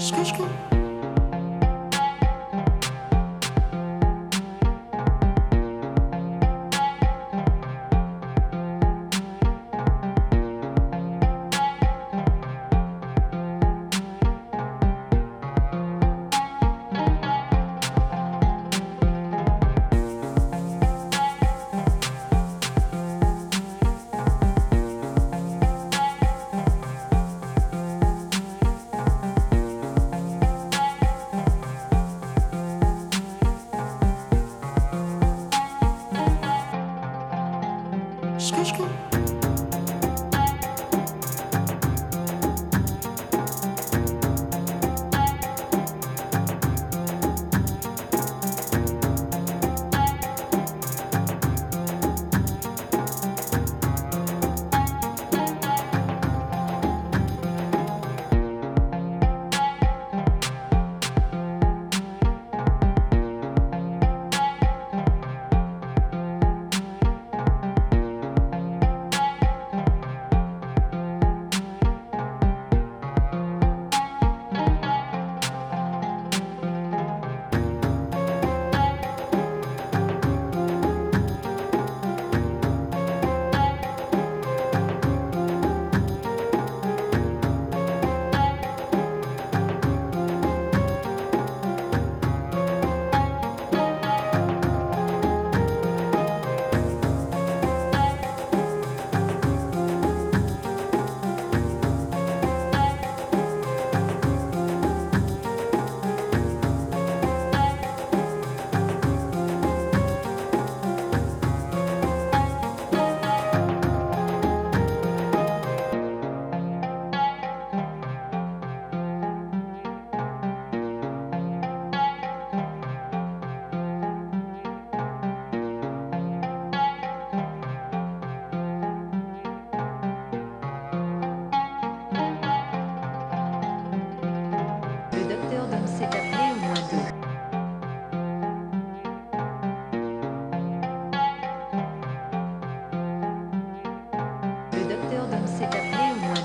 Skr, skr. Skr, skr. sekatnya buat